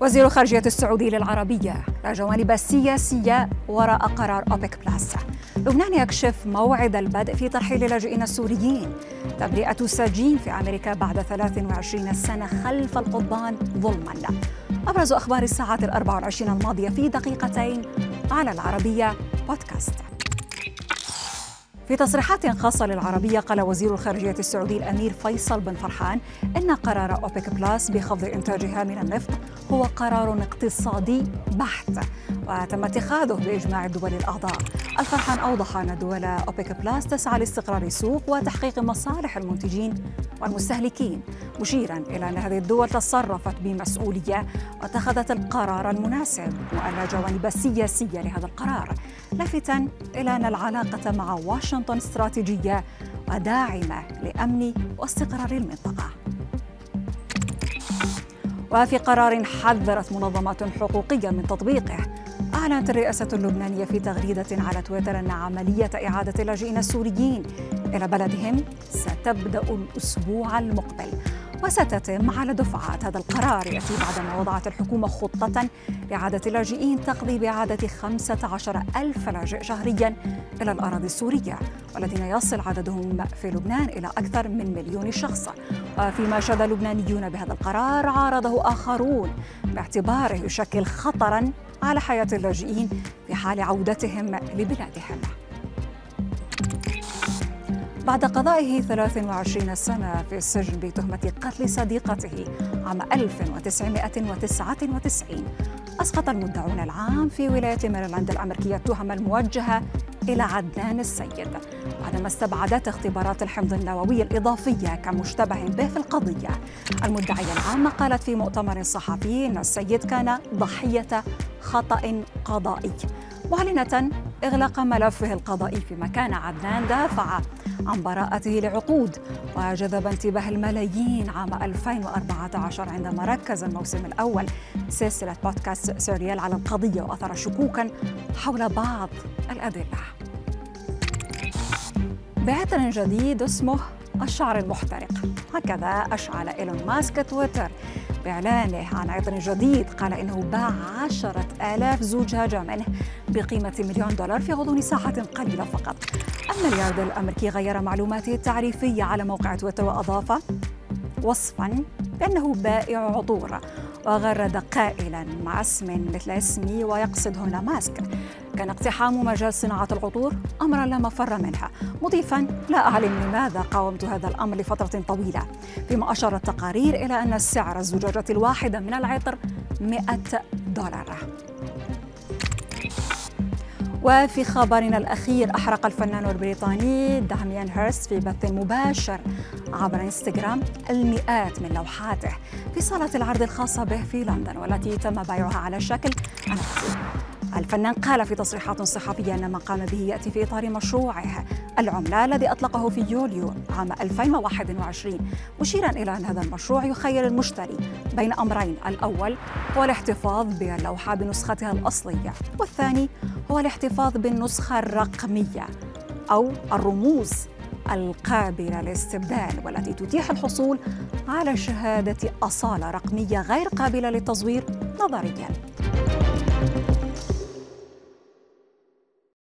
وزير خارجية السعودي للعربية لا جوانب سياسية وراء قرار أوبك بلاس. لبنان يكشف موعد البدء في ترحيل اللاجئين السوريين. تبرئة سجين في أمريكا بعد 23 سنة خلف القضبان ظلما. أبرز أخبار الساعات الأربع والعشرين الماضية في دقيقتين على العربية بودكاست. في تصريحات خاصة للعربية قال وزير الخارجية السعودي الأمير فيصل بن فرحان إن قرار أوبك بلاس بخفض إنتاجها من النفط هو قرار اقتصادي بحت وتم اتخاذه بإجماع الدول الأعضاء. الفرحان أوضح أن دول أوبك بلاس تسعى لاستقرار السوق وتحقيق مصالح المنتجين والمستهلكين. مشيرا إلى أن هذه الدول تصرفت بمسؤولية واتخذت القرار المناسب وألا جوانب سياسية لهذا القرار لافتا إلى أن العلاقة مع واشنطن استراتيجية وداعمة لأمن واستقرار المنطقة. وفي قرار حذرت منظمات حقوقية من تطبيقه أعلنت الرئاسة اللبنانية في تغريدة على تويتر أن عملية إعادة اللاجئين السوريين إلى بلدهم ستبدأ الأسبوع المقبل. وستتم على دفعات هذا القرار يأتي بعدما وضعت الحكومة خطة لإعادة اللاجئين تقضي بإعادة 15 ألف لاجئ شهريا إلى الأراضي السورية والذين يصل عددهم في لبنان إلى أكثر من مليون شخص. وفيما شد اللبنانيون بهذا القرار عارضه آخرون باعتباره يشكل خطرا على حياة اللاجئين في حال عودتهم لبلادهم. بعد قضائه 23 سنة في السجن بتهمة قتل صديقته عام 1999 أسقط المدعون العام في ولاية ميرلاند الأمريكية التهم الموجهة إلى عدنان السيد. بعدما استبعدت اختبارات الحمض النووي الإضافية كمشتبه به في القضية المدعية العامة قالت في مؤتمر صحفي أن السيد كان ضحية خطأ قضائي. معلنة إغلاق ملفه القضائي فيما كان عدنان دافع عن براءته لعقود وجذب انتباه الملايين عام 2014 عندما ركز الموسم الأول. سلسلة بودكاست سوريال على القضية وأثار شكوكا حول بعض الأدلة. بعطر جديد اسمه الشعر المحترق. هكذا أشعل إيلون ماسك تويتر. بإعلانه عن عطر جديد. قال إنه باع عشرة آلاف زجاجة منه بقيمة مليون دولار في غضون ساعة قليلة فقط. الملياردير الأمريكي غير معلوماته التعريفية على موقع تويتر وأضاف وصفا بأنه بائع عطور. وغرد قائلا مع اسم مثل اسمي ويقصد هنا ماسك. كان اقتحام مجال صناعة العطور أمرا لا مفر منها. مضيفا لا أعلم لماذا قاومت هذا الأمر لفترة طويلة. فيما أشار التقارير إلى أن سعر الزجاجة الواحدة من العطر 100 دولار. وفي خبرنا الأخير أحرق الفنان البريطاني داميان هيرست في بث مباشر عبر إنستغرام المئات من لوحاته. في صالة العرض الخاصة به في لندن والتي تم بيعها على شكل الفنان قال في تصريحات صحفية أن ما قام به يأتي في إطار مشروعه العملة الذي أطلقه في يوليو عام 2021 مشيرا إلى أن هذا المشروع يخير المشتري بين أمرين الأول هو الاحتفاظ باللوحة بنسختها الأصلية والثاني هو الاحتفاظ بالنسخة الرقمية أو الرموز القابلة للاستبدال والتي تتيح الحصول على شهادة أصالة رقمية غير قابلة للتزوير نظرياً.